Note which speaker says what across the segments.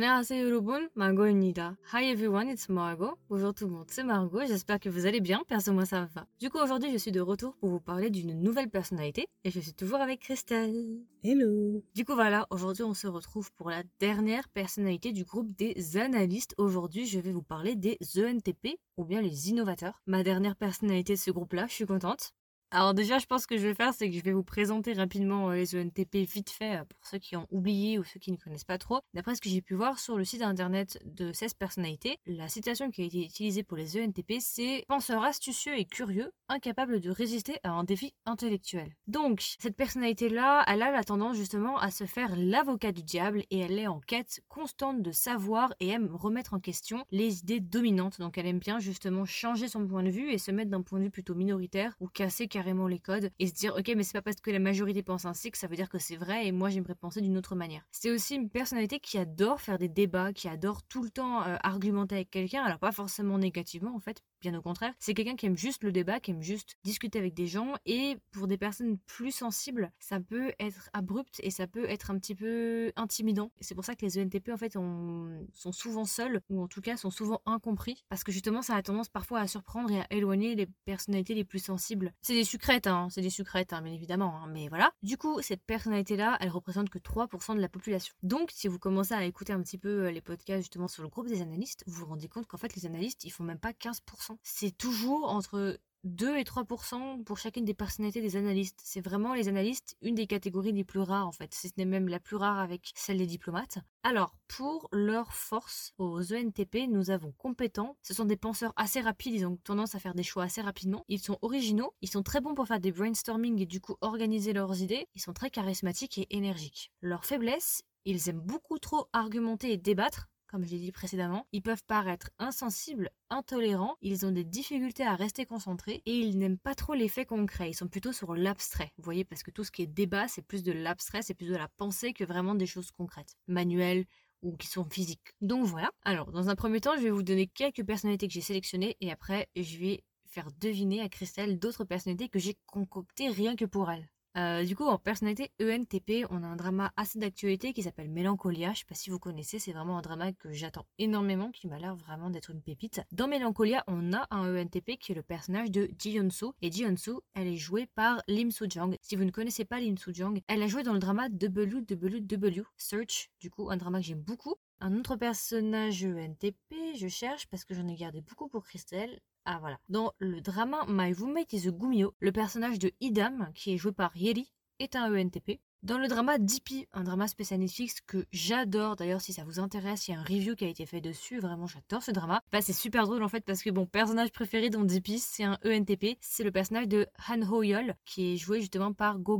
Speaker 1: 안녕하세요 여러분, Margot입니다. Hi everyone, it's Margot. Bonjour tout le monde, c'est Margot, j'espère que vous allez bien, perso moi ça va. Du coup aujourd'hui je suis de retour pour vous parler d'une nouvelle personnalité et je suis toujours avec Christelle.
Speaker 2: Hello
Speaker 1: Du coup voilà, aujourd'hui on se retrouve pour la dernière personnalité du groupe des analystes. Aujourd'hui je vais vous parler des ENTP ou bien les innovateurs. Ma dernière personnalité de ce groupe là, je suis contente. Alors déjà, je pense que je vais faire, c'est que je vais vous présenter rapidement euh, les ENTP vite fait euh, pour ceux qui ont oublié ou ceux qui ne connaissent pas trop. D'après ce que j'ai pu voir sur le site internet de 16 personnalités, la citation qui a été utilisée pour les ENTP, c'est penseur astucieux et curieux, incapable de résister à un défi intellectuel. Donc, cette personnalité-là, elle a la tendance justement à se faire l'avocat du diable et elle est en quête constante de savoir et aime remettre en question les idées dominantes. Donc, elle aime bien justement changer son point de vue et se mettre d'un point de vue plutôt minoritaire ou casser les codes et se dire ok mais c'est pas parce que la majorité pense ainsi que ça veut dire que c'est vrai et moi j'aimerais penser d'une autre manière. C'est aussi une personnalité qui adore faire des débats, qui adore tout le temps euh, argumenter avec quelqu'un, alors pas forcément négativement en fait, bien au contraire. C'est quelqu'un qui aime juste le débat, qui aime juste discuter avec des gens et pour des personnes plus sensibles, ça peut être abrupt et ça peut être un petit peu intimidant. C'est pour ça que les ENTP en fait sont souvent seuls ou en tout cas sont souvent incompris parce que justement ça a tendance parfois à surprendre et à éloigner les personnalités les plus sensibles. C'est des sucrètes, hein, c'est des sucrètes, hein, bien évidemment, hein, mais voilà. Du coup, cette personnalité-là, elle représente que 3% de la population. Donc, si vous commencez à écouter un petit peu euh, les podcasts justement sur le groupe des analystes, vous vous rendez compte qu'en fait, les analystes, ils font même pas 15%. C'est toujours entre 2 et 3% pour chacune des personnalités des analystes. C'est vraiment les analystes, une des catégories les plus rares en fait, si ce n'est même la plus rare avec celle des diplomates. Alors, pour leur force aux ENTP, nous avons compétents. Ce sont des penseurs assez rapides, ils ont tendance à faire des choix assez rapidement. Ils sont originaux, ils sont très bons pour faire des brainstorming et du coup organiser leurs idées. Ils sont très charismatiques et énergiques. Leur faiblesse, ils aiment beaucoup trop argumenter et débattre, comme je l'ai dit précédemment. Ils peuvent paraître insensibles, intolérants, ils ont des difficultés à rester concentrés et ils n'aiment pas trop les faits concrets. Ils sont plutôt sur l'abstrait. Vous voyez, parce que tout ce qui est débat, c'est plus de l'abstrait, c'est plus de la pensée que vraiment des choses concrètes, manuelles ou qui sont physiques. Donc voilà. Alors, dans un premier temps, je vais vous donner quelques personnalités que j'ai sélectionnées et après, je vais faire deviner à Christelle d'autres personnalités que j'ai concoctées rien que pour elle. Euh, du coup, en personnalité ENTP, on a un drama assez d'actualité qui s'appelle Mélancolia. Je sais pas si vous connaissez, c'est vraiment un drama que j'attends énormément, qui m'a l'air vraiment d'être une pépite. Dans Mélancolia, on a un ENTP qui est le personnage de Ji Yeon-soo. Et Ji Yeon-soo, elle est jouée par Lim Soo-jang. Si vous ne connaissez pas Lim Soo-jang, elle a joué dans le drama WWW Search, du coup, un drama que j'aime beaucoup. Un autre personnage ENTP, je cherche parce que j'en ai gardé beaucoup pour Christelle. Ah voilà. Dans le drama My Roommate is a Gumio, le personnage de Idam, qui est joué par Yeri, est un ENTP. Dans le drama DP, un drama spécial Netflix que j'adore, d'ailleurs si ça vous intéresse, il y a un review qui a été fait dessus, vraiment j'adore ce drama. Bah, c'est super drôle en fait parce que mon personnage préféré dans DP c'est un ENTP, c'est le personnage de Han Ho Yol qui est joué justement par Go.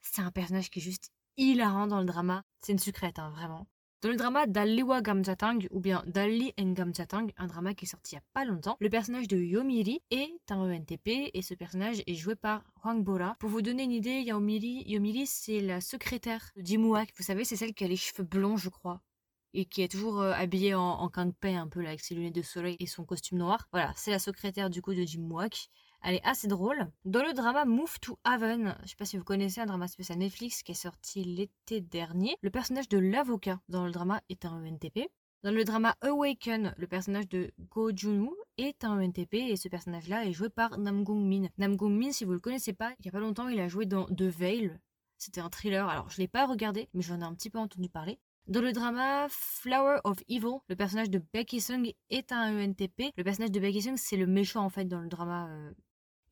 Speaker 1: C'est un personnage qui est juste hilarant dans le drama, c'est une sucrète hein, vraiment. Dans le drama Dalliwa Gamjatang ou bien Dalli en Gamjatang, un drama qui est sorti il n'y a pas longtemps, le personnage de Yomiri est un ENTP et ce personnage est joué par Hwang Bora. Pour vous donner une idée, Yomiri, Yomiri c'est la secrétaire de Jimuak. Vous savez, c'est celle qui a les cheveux blonds, je crois et qui est toujours euh, habillée en, en kangpei un peu là avec ses lunettes de soleil et son costume noir. Voilà, c'est la secrétaire du coup de Jim elle est assez drôle. Dans le drama Move to Haven, je sais pas si vous connaissez un drama spécial Netflix qui est sorti l'été dernier, le personnage de l'avocat dans le drama est un ENTP. Dans le drama Awaken, le personnage de Go Junwoo est un ENTP et ce personnage-là est joué par Nam Gong Min. Nam Gong Min, si vous le connaissez pas, il y a pas longtemps, il a joué dans The Veil. C'était un thriller, alors je l'ai pas regardé, mais j'en ai un petit peu entendu parler. Dans le drama Flower of Evil, le personnage de Becky Sung est un ENTP. Le personnage de Becky Sung, c'est le méchant en fait dans le drama euh,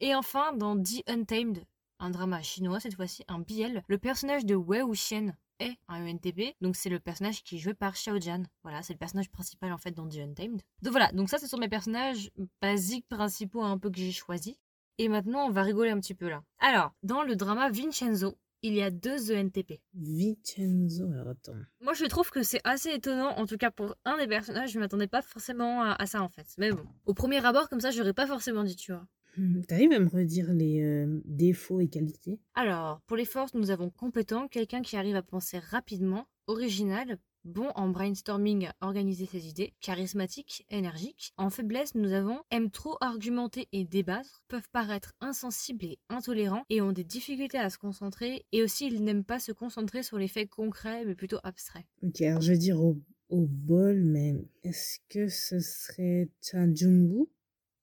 Speaker 1: et enfin, dans The Untamed, un drama chinois cette fois-ci, un BL, le personnage de Wei Wuxian est un ENTP, donc c'est le personnage qui est joué par Xiao Jian. Voilà, c'est le personnage principal en fait dans The Untamed. Donc voilà, donc ça ce sont mes personnages basiques principaux un peu que j'ai choisis. Et maintenant on va rigoler un petit peu là. Alors, dans le drama Vincenzo, il y a deux ENTP.
Speaker 2: Vincenzo, alors attends.
Speaker 1: Moi je trouve que c'est assez étonnant, en tout cas pour un des personnages, je m'attendais pas forcément à, à, ça en fait. Mais bon, au premier abord comme ça, j'aurais pas forcément dit, tu vois.
Speaker 2: Mmh, t'arrives à me redire les euh, défauts et qualités?
Speaker 1: Alors, pour les forces, nous avons compétent, quelqu'un qui arrive à penser rapidement, original, bon en brainstorming, organiser ses idées, charismatique, énergique. En faiblesse, nous avons aime trop argumenter et débattre, peuvent paraître insensibles et intolérants et ont des difficultés à se concentrer et aussi ils n'aiment pas se concentrer sur les faits concrets mais plutôt abstraits.
Speaker 2: Ok, alors je vais dire au au bol, mais est-ce que ce serait Cha Jung-woo?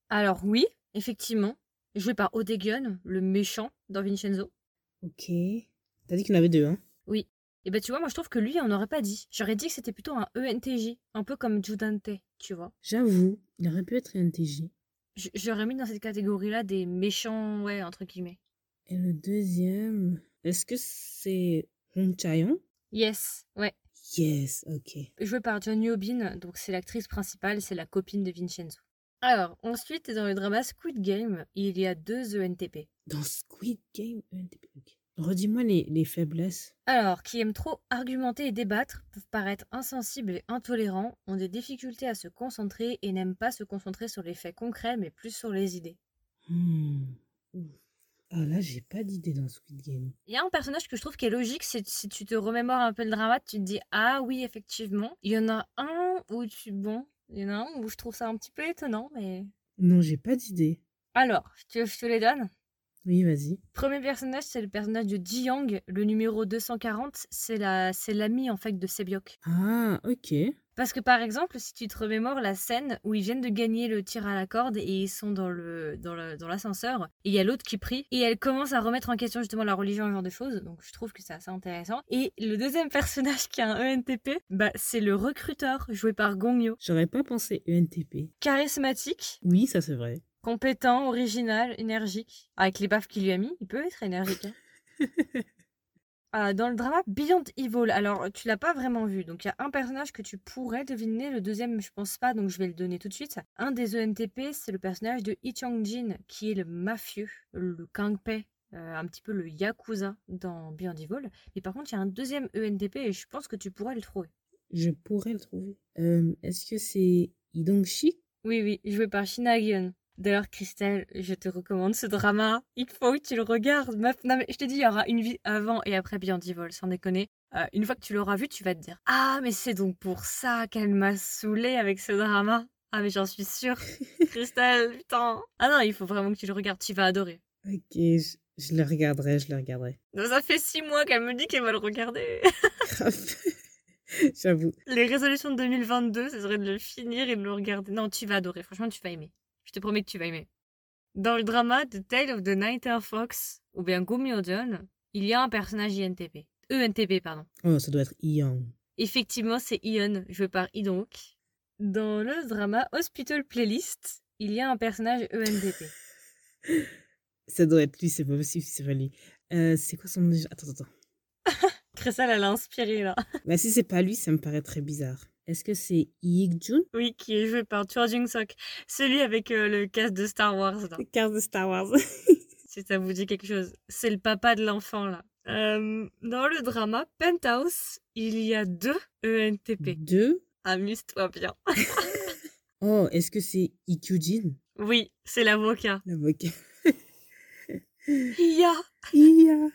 Speaker 1: Alors oui, effectivement, joué par Odegion, le méchant dans Vincenzo.
Speaker 2: Ok. T'as dit qu'il y en avait deux, hein
Speaker 1: Oui. Et bah tu vois, moi je trouve que lui, on n'aurait pas dit. J'aurais dit que c'était plutôt un ENTJ, un peu comme Judante, tu vois.
Speaker 2: J'avoue, il aurait pu être NTJ.
Speaker 1: J- J'aurais mis dans cette catégorie-là des méchants, ouais, entre guillemets.
Speaker 2: Et le deuxième, est-ce que c'est Hong Chaeyoung
Speaker 1: Yes, ouais.
Speaker 2: Yes, ok.
Speaker 1: Joué par John Yobin, donc c'est l'actrice principale, c'est la copine de Vincenzo. Alors, ensuite, dans le drama Squid Game, il y a deux ENTP.
Speaker 2: Dans Squid Game, ENTP, ok. Redis-moi les, les faiblesses.
Speaker 1: Alors, qui aiment trop argumenter et débattre, peuvent paraître insensibles et intolérants, ont des difficultés à se concentrer et n'aiment pas se concentrer sur les faits concrets, mais plus sur les idées.
Speaker 2: Hmm. Ah là, j'ai pas d'idée dans Squid Game.
Speaker 1: Il y a un personnage que je trouve qui est logique, c'est si tu te remémores un peu le drama, tu te dis ah oui effectivement. Il y en a un où tu bon, il y en a un où je trouve ça un petit peu étonnant, mais
Speaker 2: Non, j'ai pas d'idée.
Speaker 1: alors tu veux je te les donne.
Speaker 2: Oui, vas-y.
Speaker 1: Premier personnage, c'est le personnage de Ji Young, le numéro 240, c'est la c'est l'ami en fait de Sebyok.
Speaker 2: Ah, ok.
Speaker 1: Parce que par exemple, si tu te remémores la scène où ils viennent de gagner le tir à la corde et ils sont dans le dans l'ascenseur, et il y a l'autre qui prie et elle commence à remettre en question justement la religion et ce genre de choses. Donc je trouve que c'est assez intéressant. Et le deuxième personnage qui a un ENTP, bah c'est le recruteur joué par Gong Yoo.
Speaker 2: J'aurais pas pensé ENTP.
Speaker 1: Charismatique,
Speaker 2: Oui, ça c'est vrai.
Speaker 1: compétent, original, énergique. Avec les baffes qu'il lui a mis, il peut être énergique. hein. Ah, dans le drama Beyond Evil, alors tu l'as pas vraiment vu, donc il y a un personnage que tu pourrais deviner, le deuxième je pense pas, donc je vais le donner tout de suite. Un des ENTP, c'est le personnage de Lee Chang-jin, qui est le mafieux, le Kangpei, euh, un petit peu le Yakuza dans Beyond Evil. Mais par contre, il y a un deuxième ENTP et je pense que tu pourrais le trouver.
Speaker 2: Je pourrais le trouver. Euh, Est-ce que c'est Idong-shi
Speaker 1: Oui, oui, joué par Shina Hyun. D'ailleurs, Christelle, je te recommande ce drama. Il faut que tu le regardes. meuf. Non, mais je te dis, il y aura une vie avant et après Beyond Evil, sans déconner. Euh, une fois que tu l'auras vu, tu vas te dire Ah, mais c'est donc pour ça qu'elle m'a saoulée avec ce drama. Ah, mais j'en suis sûre. Christelle, putain. Ah non, il faut vraiment que tu le regardes. Tu vas adorer.
Speaker 2: Ok, je, je le regarderai, je le regarderai.
Speaker 1: Donc, ça fait six mois qu'elle me dit qu'elle va le regarder.
Speaker 2: J'avoue.
Speaker 1: Les résolutions de 2022, ce serait de le finir et de le regarder. Non, tu vas adorer. Franchement, tu vas aimer. Je te promets que tu vas aimer. Dans le drama The Tale of the Night Fox, ou bien Gomyojeon, il y a un personnage INTP. ENTP, pardon.
Speaker 2: Oh, ça doit être Young.
Speaker 1: Effectivement, c'est Ion, joué par Idonk. Dans le drama Hospital Playlist, il y a un personnage ENTP.
Speaker 2: Ça doit être lui, c'est pas possible, c'est pas lui. Euh, c'est quoi son nom déjà? Attends, attends.
Speaker 1: Cressal, elle a inspiré là.
Speaker 2: Bah, si c'est pas lui, ça me paraît très bizarre. Est-ce que c'est Yik-jun
Speaker 1: Oui, qui est joué par Choi Jung-sok. Celui avec euh, le casque de Star Wars là.
Speaker 2: Carte de Star Wars.
Speaker 1: si ça vous dit quelque chose. C'est le papa de l'enfant, là. Euh, dans le drama Penthouse, il y a deux ENTP.
Speaker 2: Deux?
Speaker 1: Amuse-toi bien.
Speaker 2: Oh, est-ce que c'est Ikyujin
Speaker 1: Oui, c'est l'avocat.
Speaker 2: L'avocat.
Speaker 1: Il y a...
Speaker 2: Il y a.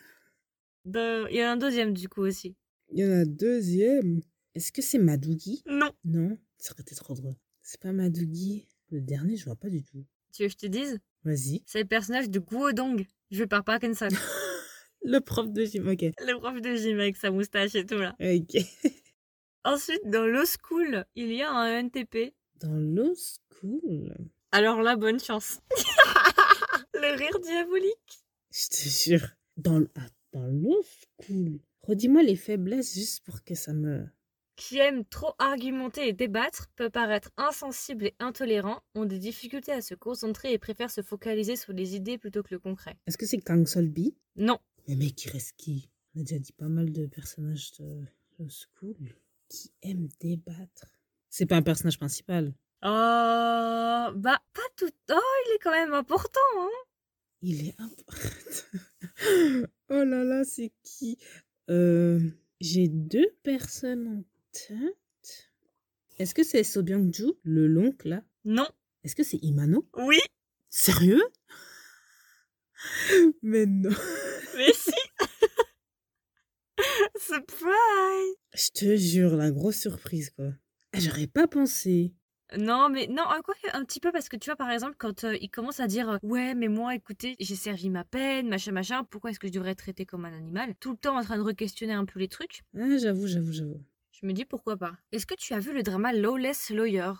Speaker 1: de- Il y a un deuxième, du coup, aussi.
Speaker 2: Il y en a un deuxième. Est-ce que c'est Madougi?
Speaker 1: Non.
Speaker 2: Non, ça aurait été trop drôle. C'est pas Madougi? Le dernier, je vois pas du tout.
Speaker 1: Tu veux que je te dise?
Speaker 2: Vas-y.
Speaker 1: C'est le personnage de Guodong, joué par Park Sun.
Speaker 2: Le prof de gym, ok.
Speaker 1: le prof de gym avec sa moustache et tout, là.
Speaker 2: Ok.
Speaker 1: Ensuite, dans Law School, il y a un ENTP.
Speaker 2: Dans Law School?
Speaker 1: Alors là, bonne chance. le rire diabolique.
Speaker 2: Je te jure. Dans, ah, dans Law School. Redis-moi les faiblesses juste pour que ça me.
Speaker 1: Qui aiment trop argumenter et débattre, peut paraître insensibles et intolérants, ont des difficultés à se concentrer et préfèrent se focaliser sur les idées plutôt que le concret.
Speaker 2: Est-ce que c'est Kang Solbi
Speaker 1: Non,
Speaker 2: Mais mec, il reste qui? On a déjà dit pas mal de personnages de Law School qui aiment débattre. C'est pas un personnage principal.
Speaker 1: oh, bah pas tout. Oh, il est quand même important. Hein
Speaker 2: Il est important. oh là là, c'est qui? Euh, J'ai deux personnes en. Est-ce que c'est So Byung-ju, le l'oncle là?
Speaker 1: Non,
Speaker 2: Est-ce que c'est Imano?
Speaker 1: Oui,
Speaker 2: Sérieux? Mais non.
Speaker 1: mais si. Surprise.
Speaker 2: Je te jure, la grosse surprise quoi. Ah, J'aurais pas pensé.
Speaker 1: Non, mais non, euh, quoi un petit peu parce que tu vois, par exemple, quand euh, il commence à dire euh, Ouais, mais moi, écoutez, j'ai servi ma peine, machin, machin, pourquoi est-ce que je devrais être traité comme un animal? Tout le temps en train de re-questionner un peu les trucs.
Speaker 2: Ah, j'avoue, j'avoue, j'avoue.
Speaker 1: Je me dis pourquoi pas. Est-ce que tu as vu le drama Lawless Lawyer?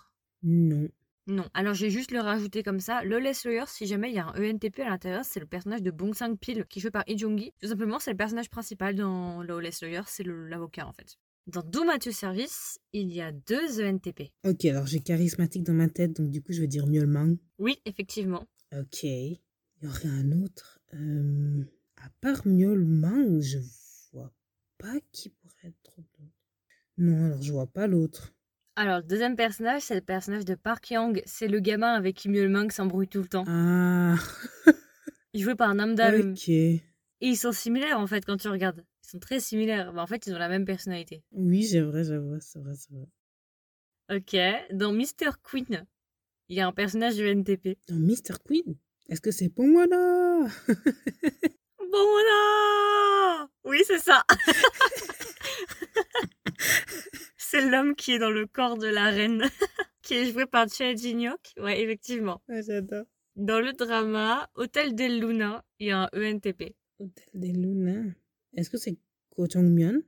Speaker 2: Non.
Speaker 1: Non, alors j'ai juste le rajouter comme ça. Lawless Lawyer, si jamais il y a un ENTP à l'intérieur, c'est le personnage de Bong Sang-pil qui est joué par Lee Jong-gi. Tout simplement, c'est le personnage principal dans Lawless Lawyer, c'est l'avocat en fait. Dans Doom at Your Service, il y a deux ENTP.
Speaker 2: Ok, alors j'ai charismatique dans ma tête, donc du coup je vais dire Mjolmang.
Speaker 1: Oui, effectivement.
Speaker 2: Ok. Il y aurait un autre. Euh, à part Mjolmang, je vois pas qui pourrait être d'autre. Non, alors je vois pas l'autre.
Speaker 1: Alors, le deuxième personnage, c'est le personnage de Park Yang. C'est le gamin avec qui Mjolnir s'embrouille tout le temps.
Speaker 2: Ah,
Speaker 1: Il joué par Namdam.
Speaker 2: ok.
Speaker 1: Et ils sont similaires en fait quand tu regardes. Ils sont très similaires. Bah, en fait, ils ont la même personnalité.
Speaker 2: Oui, c'est vrai, c'est vrai, c'est vrai, c'est vrai.
Speaker 1: Ok. Dans Mr. Queen, il y a un personnage de NTP.
Speaker 2: Dans Mr. Queen, est-ce que c'est pour moi là
Speaker 1: Bon Oui, c'est ça. c'est l'homme qui est dans le corps de la reine, qui est joué par Choi Jin-hyuk. Ouais, effectivement.
Speaker 2: J'adore.
Speaker 1: Dans le drama Hôtel del Luna, il y a un ENTP.
Speaker 2: Hôtel des Luna. Est-ce que c'est Ko Chang-myeon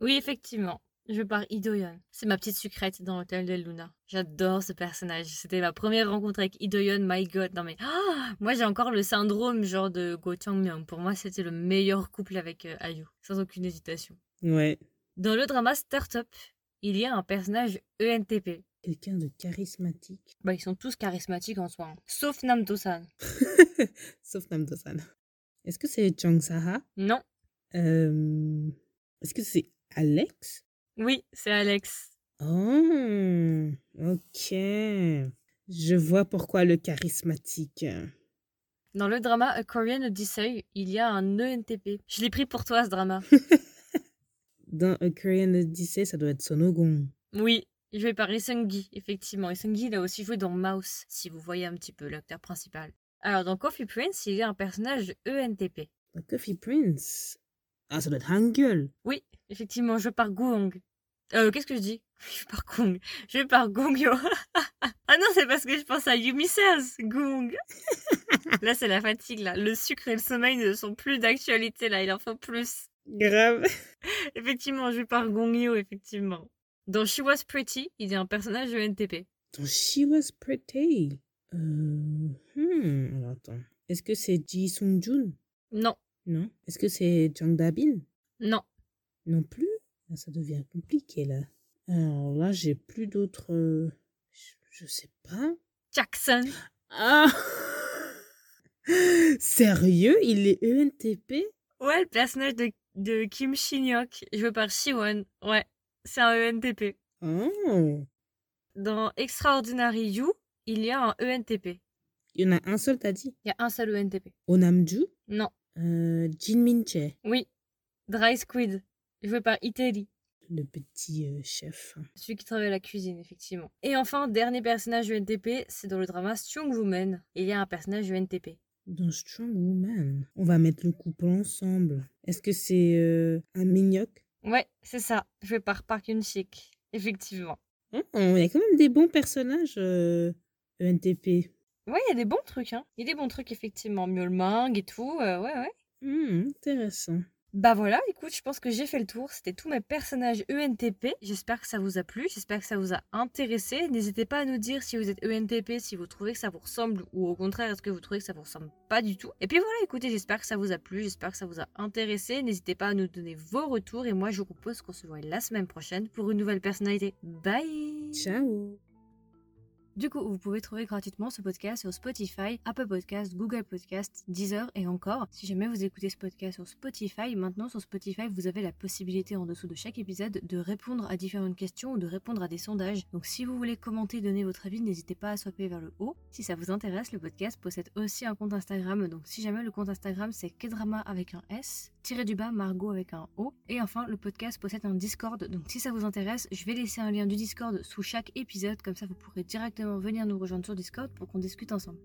Speaker 1: Oui, effectivement. Je par Idoyon. C'est ma petite sucrète dans Hôtel del Luna. J'adore ce personnage. C'était ma première rencontre avec Idoyon. My God, non mais ah, moi j'ai encore le syndrome genre de Go Chang-myung. Pour moi, c'était le meilleur couple avec euh, Ayu, sans aucune hésitation.
Speaker 2: Ouais.
Speaker 1: Dans le drama Startup, il y a un personnage ENTP.
Speaker 2: Quelqu'un de charismatique.
Speaker 1: Bah, ils sont tous charismatiques en soi, hein. sauf Nam Do-san.
Speaker 2: Sauf Nam Do-san. Est-ce que c'est Chang Saha?
Speaker 1: Non,
Speaker 2: Euh, Est-ce que c'est Alex?
Speaker 1: Oui, c'est Alex.
Speaker 2: Oh, ok. Je vois pourquoi le charismatique.
Speaker 1: Dans le drama A Korean Odyssey, il y a un ENTP. Je l'ai pris pour toi ce drama.
Speaker 2: Dans A Korean Odyssey, ça doit être Sonogong.
Speaker 1: Oui, joué par Isungi, effectivement. Isungi, il a aussi joué dans Mouse, si vous voyez un petit peu l'acteur principal. Alors, dans Coffee Prince, il y a un personnage ENTP.
Speaker 2: Coffee Prince? Ah, ça doit être Hangul.
Speaker 1: Oui, effectivement, joué par Goong. Euh, qu'est-ce que je dis? Joué par Gong. Joué par Gongyo. ah non, c'est parce que je pense à Yumi Sales, Gong. là, c'est la fatigue, là. Le sucre et le sommeil ne sont plus d'actualité, là. Il en faut plus.
Speaker 2: Grave.
Speaker 1: Effectivement, joué par Gongyo, effectivement. Dans She Was Pretty, il y a un personnage E ENTP.
Speaker 2: Dans She Was Pretty. Euh... Hmm, alors attends. Est-ce que c'est Ji Sung-jun
Speaker 1: Non,
Speaker 2: Non? Est-ce que c'est Jang Da-bin?
Speaker 1: Non.
Speaker 2: Non plus? Là, Ça devient compliqué, là. Alors là, j'ai plus d'autres... euh, Je, je sais pas.
Speaker 1: Jackson.
Speaker 2: Ah Sérieux? Il est ENTP
Speaker 1: Ouais, le personnage de, de Kim Shin-hyuk, joué par Siwon. Ouais, c'est un E ENTP.
Speaker 2: Oh
Speaker 1: Dans Extraordinary You, il y a un E ENTP.
Speaker 2: Il y en a un seul, t'as dit?
Speaker 1: Il y a un seul E ENTP.
Speaker 2: Onamju?
Speaker 1: Non.
Speaker 2: euh, Jin Min-chae,
Speaker 1: Oui. Dry Squid, joué par Iteri.
Speaker 2: le petit euh, chef.
Speaker 1: Celui qui travaille à la cuisine, effectivement. Et enfin, dernier personnage ENTP, c'est dans le drama Strong Woman. Il y a un personnage E ENTP.
Speaker 2: Dans Strong Woman, on va mettre le couple ensemble. Est-ce que c'est euh, un Minyok
Speaker 1: Ouais, c'est ça, joué par Park Yun-sik. Effectivement.
Speaker 2: Oh, Il y a quand même des bons personnages euh, ENTP.
Speaker 1: Ouais, il y a des bons trucs, hein. Il y a des bons trucs, effectivement. Mjolmang et tout, euh, ouais, ouais.
Speaker 2: Hmm, intéressant.
Speaker 1: Bah voilà, écoute, je pense que j'ai fait le tour. C'était tous mes personnages ENTP. J'espère que ça vous a plu, j'espère que ça vous a intéressé. N'hésitez pas à nous dire si vous êtes ENTP, si vous trouvez que ça vous ressemble ou au contraire, est-ce que vous trouvez que ça vous ressemble pas du tout. Et puis voilà, écoutez, j'espère que ça vous a plu, j'espère que ça vous a intéressé. N'hésitez pas à nous donner vos retours et moi je vous propose qu'on se voit la semaine prochaine pour une nouvelle personnalité. Bye
Speaker 2: Ciao
Speaker 1: du coup, vous pouvez trouver gratuitement ce podcast sur Spotify, Apple Podcast, Google Podcast, Deezer et encore. Si jamais vous écoutez ce podcast sur Spotify, maintenant sur Spotify, vous avez la possibilité en dessous de chaque épisode de répondre à différentes questions ou de répondre à des sondages. Donc si vous voulez commenter, donner votre avis, n'hésitez pas à swapper vers le haut. Si ça vous intéresse, le podcast possède aussi un compte Instagram. Donc si jamais le compte Instagram c'est Kedrama avec un S, tiré du bas Margot avec un O. Et enfin, le podcast possède un Discord. Donc si ça vous intéresse, je vais laisser un lien du Discord sous chaque épisode. Comme ça, vous pourrez directement venir nous rejoindre sur Discord pour qu'on discute ensemble.